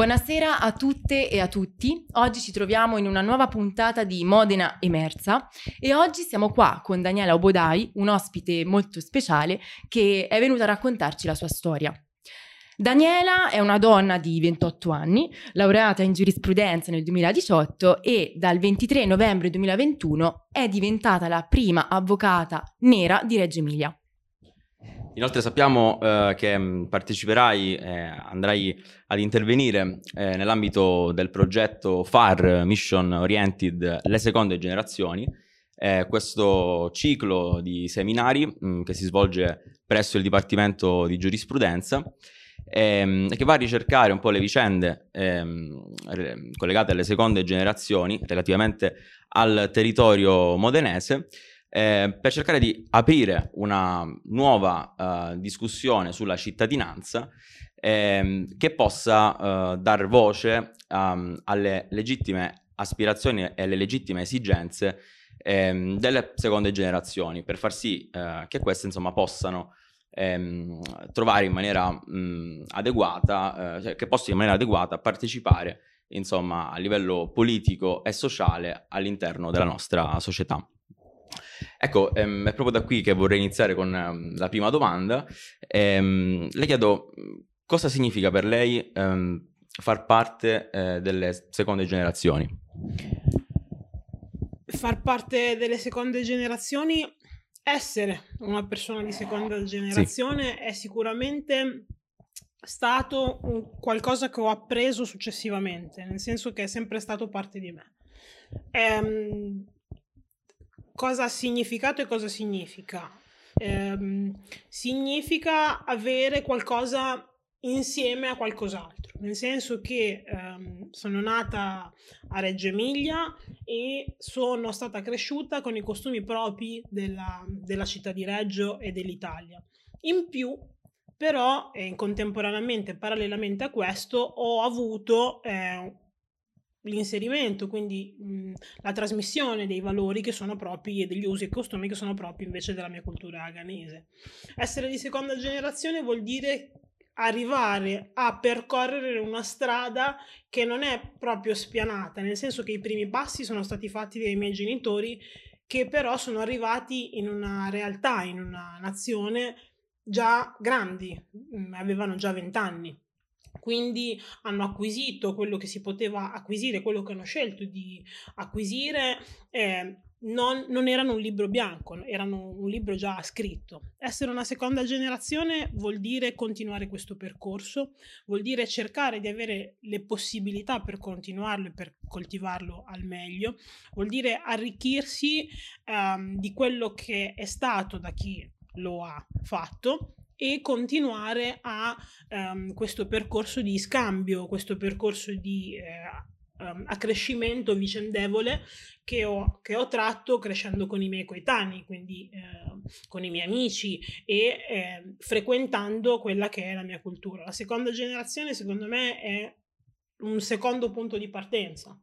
Buonasera a tutte e a tutti. Oggi ci troviamo in una nuova puntata di Modena Emersa e oggi siamo qua con Daniela Obodai, un ospite molto speciale che è venuta a raccontarci la sua storia. Daniela è una donna di 28 anni, laureata in giurisprudenza nel 2018 e dal 23 novembre 2021 è diventata la prima avvocata nera di Reggio Emilia. Inoltre sappiamo eh, che mm, parteciperai, eh, andrai ad intervenire eh, nell'ambito del progetto FAR, Mission Oriented, le seconde generazioni, eh, questo ciclo di seminari mh, mm, che si svolge presso il Dipartimento di Giurisprudenza ehm, che va a ricercare un po' le vicende ehm, collegate alle seconde generazioni relativamente al territorio modenese eh, per cercare di aprire una nuova uh, discussione sulla cittadinanza ehm, che possa uh, dar voce um, alle legittime aspirazioni e alle legittime esigenze ehm, delle seconde generazioni per far sì uh, che queste insomma possano ehm, trovare in maniera mh, adeguata, cioè che possano in maniera adeguata partecipare insomma a livello politico e sociale all'interno della nostra società. Ecco, ehm, è proprio da qui che vorrei iniziare con ehm, la prima domanda. Ehm, le chiedo cosa significa per lei ehm, far parte eh, delle seconde generazioni? Far parte delle seconde generazioni, essere una persona di seconda generazione sì. è sicuramente stato qualcosa che ho appreso successivamente, nel senso che è sempre stato parte di me. Ehm, cosa ha significato e cosa significa? Eh, significa avere qualcosa insieme a qualcos'altro, nel senso che ehm, sono nata a Reggio Emilia e sono stata cresciuta con i costumi propri della, della città di Reggio e dell'Italia. In più, però, eh, contemporaneamente, parallelamente a questo, ho avuto eh, l'inserimento, quindi mh, la trasmissione dei valori che sono propri e degli usi e costumi che sono propri invece della mia cultura aganese. Essere di seconda generazione vuol dire arrivare a percorrere una strada che non è proprio spianata, nel senso che i primi passi sono stati fatti dai miei genitori che però sono arrivati in una realtà, in una nazione già grandi, avevano già vent'anni quindi hanno acquisito quello che si poteva acquisire, quello che hanno scelto di acquisire. Eh, non, non, erano un libro bianco, erano un libro già scritto. Essere una seconda generazione vuol dire continuare questo percorso, vuol dire cercare di avere le possibilità per continuarlo e per coltivarlo al meglio, vuol dire arricchirsi um, di quello che è stato da chi lo ha fatto e continuare a um, questo percorso di scambio, questo percorso di eh, um, accrescimento vicendevole che ho, che ho, tratto crescendo con i miei coetanei, quindi eh, con i miei amici e eh, frequentando quella che è la mia cultura. La seconda generazione, secondo me, è un secondo punto di partenza.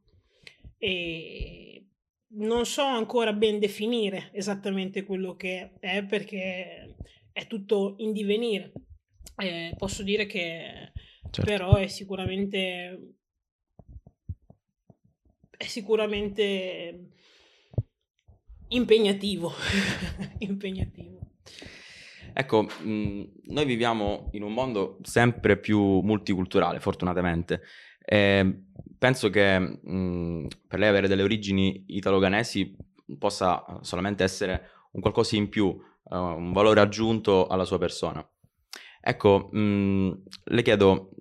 E non so ancora ben definire esattamente quello che è perché è tutto in divenire. Eh, posso dire che certo. però è sicuramente è sicuramente impegnativo. impegnativo. Ecco, mh, noi viviamo in un mondo sempre più multiculturale, fortunatamente. Eh, penso che mh, per lei avere delle origini italo-ganesi possa solamente essere un qualcosa in più uh, un valore aggiunto alla sua persona. Ecco, mh, mm, le chiedo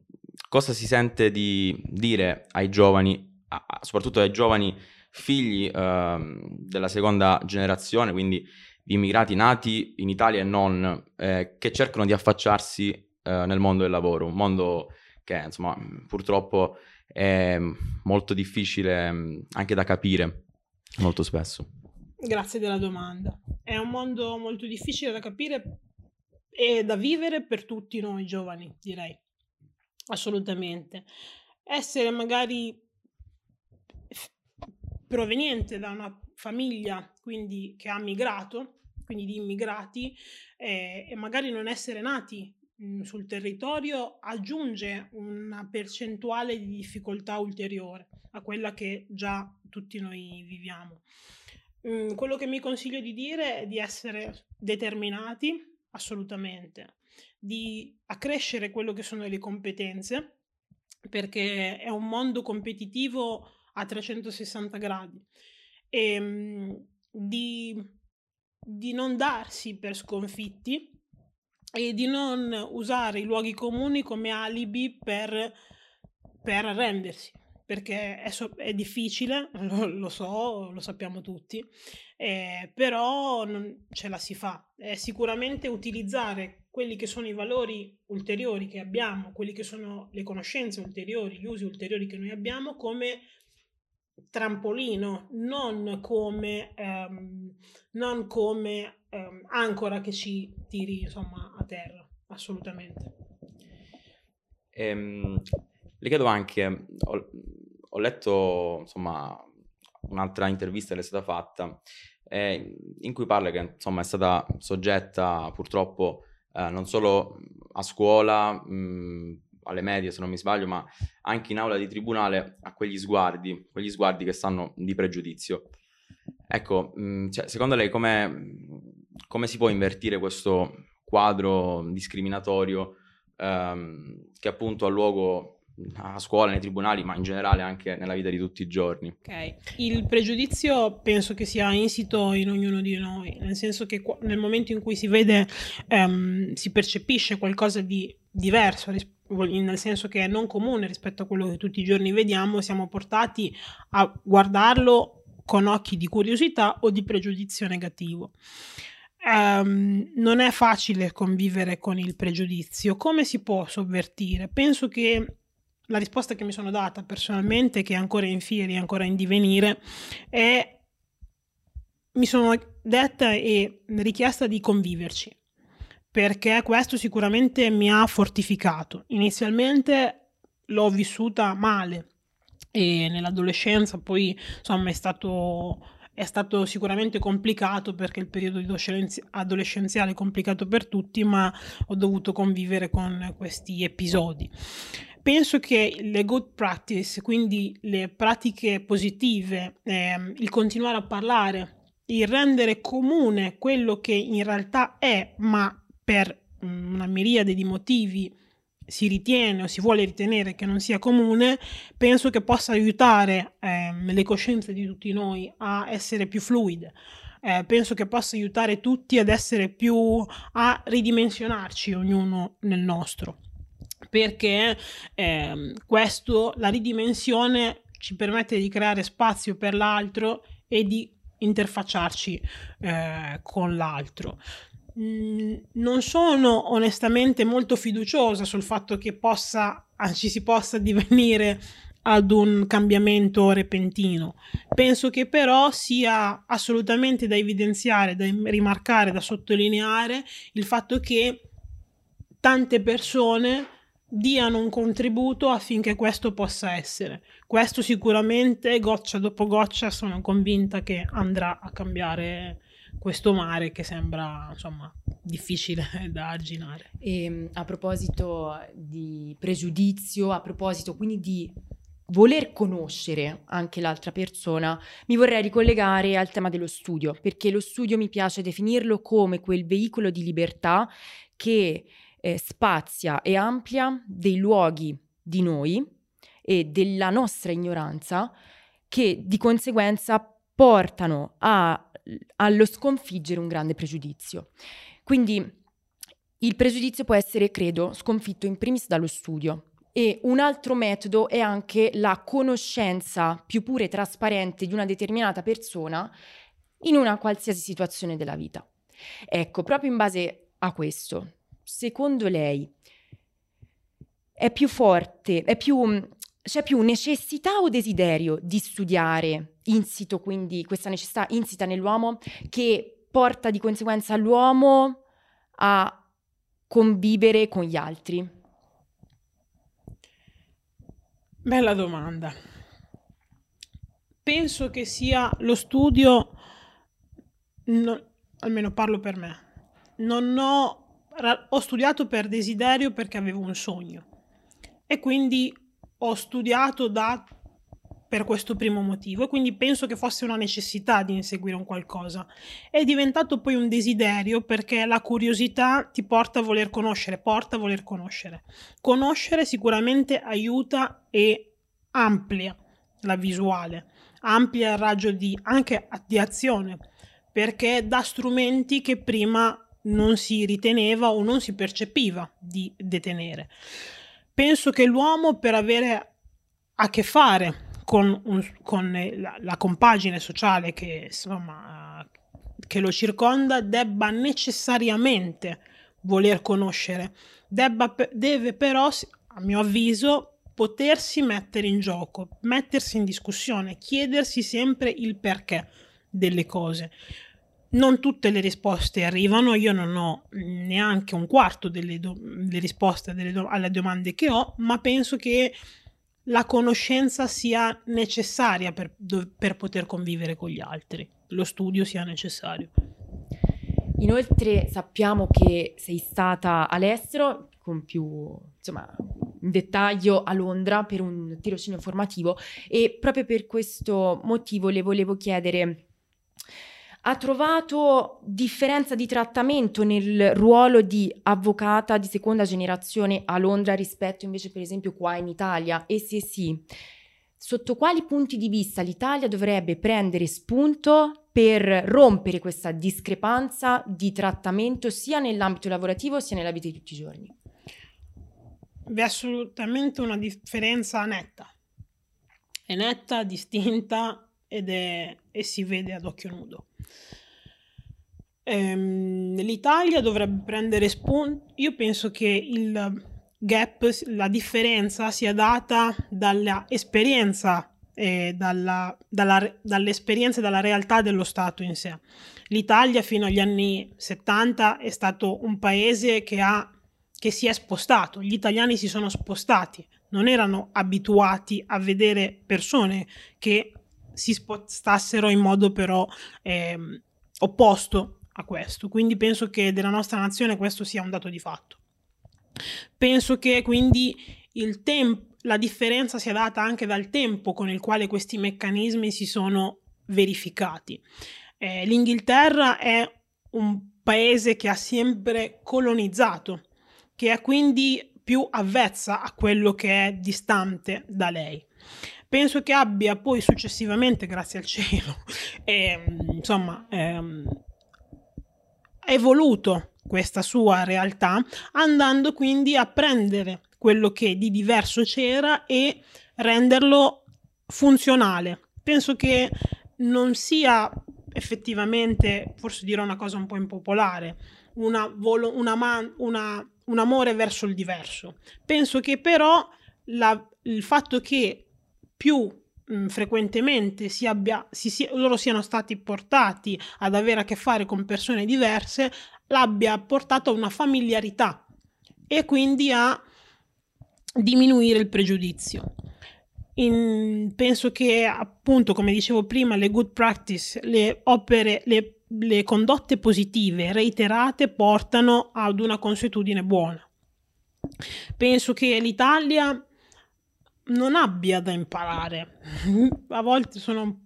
cosa si sente di dire ai giovani, a, soprattutto ai giovani figli uh, della seconda generazione, quindi di immigrati nati in Italia e non, eh, che cercano di affacciarsi eh, nel mondo del lavoro, un mondo che insomma purtroppo è molto difficile mm, anche da capire molto spesso. Grazie della domanda. È un mondo molto difficile da capire e da vivere per tutti noi giovani, direi. Assolutamente. Essere magari proveniente da una famiglia quindi che ha migrato, quindi di immigrati, eh, e magari non essere nati mh, sul territorio aggiunge una percentuale di difficoltà ulteriore a quella che già tutti noi viviamo. Mh, quello che mi consiglio di dire è di essere determinati, assolutamente, di accrescere quello che sono le competenze, perché è un mondo competitivo a 360 gradi. E ehm, di, di non darsi per sconfitti e di non usare i luoghi comuni come alibi per, per arrendersi perché è, so- è difficile, lo, lo, so, lo sappiamo tutti, eh, però non ce la si fa. È sicuramente utilizzare quelli che sono i valori ulteriori che abbiamo, quelli che sono le conoscenze ulteriori, gli usi ulteriori che noi abbiamo come trampolino, non come, um, non come um, ancora che ci tiri insomma a terra, assolutamente. Ehm, le chiedo anche, ho letto insomma un'altra intervista che è stata fatta eh, in cui parla che insomma è stata soggetta purtroppo eh, non solo a scuola, mh, alle medie se non mi sbaglio, ma anche in aula di tribunale a quegli sguardi, quegli sguardi che stanno di pregiudizio. Ecco, mh, cioè, secondo lei come si può invertire questo quadro discriminatorio ehm, che appunto ha luogo a scuola, nei tribunali, ma in generale anche nella vita di tutti i giorni. Ok, il pregiudizio penso che sia insito in ognuno di noi, nel senso che nel momento in cui si vede, um, si percepisce qualcosa di diverso, nel senso che è non comune rispetto a quello che tutti i giorni vediamo, siamo portati a guardarlo con occhi di curiosità o di pregiudizio negativo. Um, non è facile convivere con il pregiudizio. Come si può sovvertire? Penso che la risposta che mi sono data personalmente, che è ancora in fieri, ancora in divenire, è mi sono detta e richiesta di conviverci, perché questo sicuramente mi ha fortificato. Inizialmente l'ho vissuta male e nell'adolescenza poi insomma è stato è stato sicuramente complicato perché il periodo adolescenziale è complicato per tutti, ma ho dovuto convivere con questi episodi penso che le good practice, quindi le pratiche positive, eh, il continuare a parlare, il rendere comune quello che in realtà è, ma per mm, una miriade di motivi si ritiene o si vuole ritenere che non sia comune, penso che possa aiutare eh, le coscienze di tutti noi a essere più fluide. Eh, penso che possa aiutare tutti ad essere più a ridimensionarci ognuno nel nostro perché eh, questo, la ridimensione ci permette di creare spazio per l'altro e di interfacciarci eh, con l'altro. Non sono onestamente molto fiduciosa sul fatto che possa, ah, ci si possa divenire ad un cambiamento repentino. Penso che però sia assolutamente da evidenziare, da rimarcare, da sottolineare il fatto che tante persone diano un contributo affinché questo possa essere. Questo sicuramente, goccia dopo goccia, sono convinta che andrà a cambiare questo mare che sembra insomma difficile da arginare. E ehm, a proposito di pregiudizio, a proposito quindi di voler conoscere anche l'altra persona, mi vorrei ricollegare al tema dello studio, perché lo studio mi piace definirlo come quel veicolo di libertà che eh, spazia e amplia dei luoghi di noi e della nostra ignoranza che di conseguenza portano a, allo sconfiggere un grande pregiudizio. Quindi il pregiudizio può essere, credo, sconfitto in primis dallo studio. E un altro metodo è anche la conoscenza più pura e trasparente di una determinata persona in una qualsiasi situazione della vita. Ecco, proprio in base a questo, secondo lei è più forte, è più, c'è più necessità o desiderio di studiare insito, quindi questa necessità insita nell'uomo che porta di conseguenza l'uomo a convivere con gli altri? Bella domanda. Penso che sia lo studio, no, almeno parlo per me, non ho ho studiato per desiderio perché avevo un sogno e quindi ho studiato da per questo primo motivo e quindi penso che fosse una necessità di inseguire un qualcosa. È diventato poi un desiderio perché la curiosità ti porta a voler conoscere, porta a voler conoscere. Conoscere sicuramente aiuta e amplia la visuale, amplia il raggio di, anche di azione, perché dà strumenti che prima non si riteneva o non si percepiva di detenere. Penso che l'uomo per avere a che fare con, un, con la, la, compagine sociale che, insomma, che lo circonda debba necessariamente voler conoscere, debba, deve però, a mio avviso, potersi mettere in gioco, mettersi in discussione, chiedersi sempre il perché delle cose. Non tutte le risposte arrivano, io non ho neanche un quarto delle, do- delle risposte delle do- alle domande che ho, ma penso che la conoscenza sia necessaria per, per poter convivere con gli altri, lo studio sia necessario. Inoltre sappiamo che sei stata all'estero con più insomma, in dettaglio a Londra per un tirocinio informativo e proprio per questo motivo le volevo chiedere ha trovato differenza di trattamento nel ruolo di avvocata di seconda generazione a Londra rispetto invece per esempio qua in Italia? E se sì, sotto quali punti di vista l'Italia dovrebbe prendere spunto per rompere questa discrepanza di trattamento sia nell'ambito lavorativo sia nella vita di tutti i giorni? Vi è assolutamente una differenza netta. È netta, distinta ed è, e si vede ad occhio nudo. Ehm, L'Italia dovrebbe prendere spunto. Io penso che il gap, la differenza sia data dall'esperienza e dalla, dalla, dall'esperienza e dalla realtà dello Stato in sé. L'Italia fino agli anni 70 è stato un paese che, ha, che si è spostato, gli italiani si sono spostati, non erano abituati a vedere persone che si spostassero in modo però eh, opposto a questo. Quindi penso che della nostra nazione questo sia un dato di fatto. Penso che quindi il tempo, la differenza sia data anche dal tempo con il quale questi meccanismi si sono verificati. Eh, L'Inghilterra è un paese che ha sempre colonizzato, che è quindi più avvezza a quello che è distante da lei penso che abbia poi successivamente, grazie al cielo, ehm, insomma, ehm, evoluto questa sua realtà, andando quindi a prendere quello che di diverso c'era e renderlo funzionale. Penso che non sia effettivamente, forse dirò una cosa un po' impopolare, una volo, una man, una, un amore verso il diverso. Penso che però la, il fatto che più mh, frequentemente si abbia, si, si, loro siano stati portati ad avere a che fare con persone diverse, l'abbia portato a una familiarità e quindi a diminuire il pregiudizio. In, penso che appunto, come dicevo prima, le good practice, le opere, le, le condotte positive reiterate portano ad una consuetudine buona. Penso che l'Italia non abbia da imparare. A volte sono,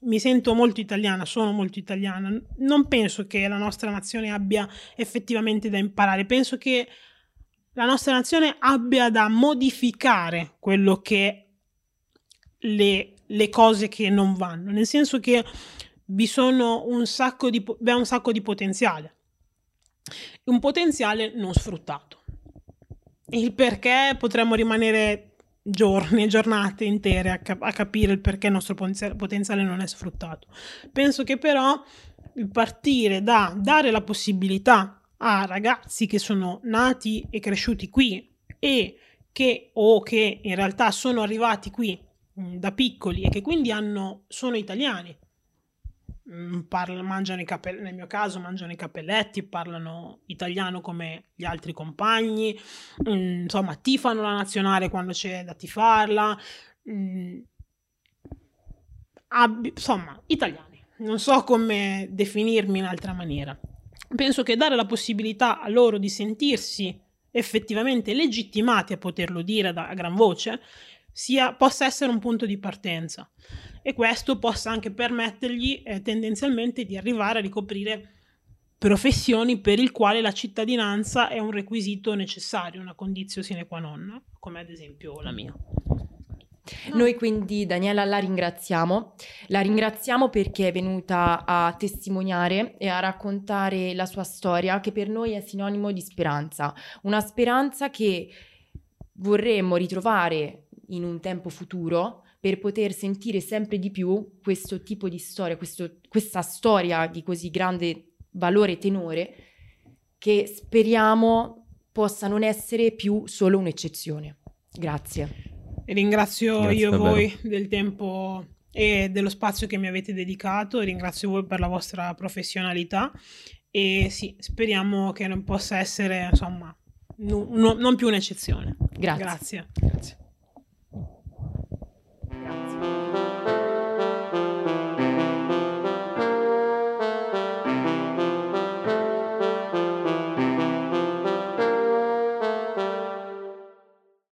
mi sento molto italiana, sono molto italiana. Non penso che la nostra nazione abbia effettivamente da imparare. Penso che la nostra nazione abbia da modificare quello che le, le cose che non vanno, nel senso che vi sono un sacco di, è un sacco di potenziale, un potenziale non sfruttato. Il perché potremmo rimanere giorni, giornate intere a, cap- a capire il perché il nostro potenziale non è sfruttato. Penso che però partire da dare la possibilità a ragazzi che sono nati e cresciuti qui e che o che in realtà sono arrivati qui mh, da piccoli e che quindi hanno, sono italiani Mm, parla, mangiano i capelletti, nel mio caso mangiano i cappelletti, parlano italiano come gli altri compagni, mm, insomma tifano la nazionale quando c'è da tifarla, mm, abbi, insomma italiani, non so come definirmi in altra maniera. penso che dare la possibilità a loro di sentirsi effettivamente legittimati a poterlo dire da, a gran voce sia, possa essere un punto di partenza e questo possa anche permettergli eh, tendenzialmente di arrivare a ricoprire professioni per il quale la cittadinanza è un requisito necessario, una condizione sine qua non, come ad esempio la mia. Noi quindi Daniela la ringraziamo, la ringraziamo perché è venuta a testimoniare e a raccontare la sua storia che per noi è sinonimo di speranza, una speranza che vorremmo ritrovare in un tempo futuro per poter sentire sempre di più questo tipo di storia, questo, questa storia di così grande valore e tenore che speriamo possa non essere più solo un'eccezione. Grazie. Ringrazio Grazie io davvero. voi del tempo e dello spazio che mi avete dedicato, ringrazio voi per la vostra professionalità e sì, speriamo che non possa essere insomma no, no, non più un'eccezione. Grazie. Grazie. Grazie.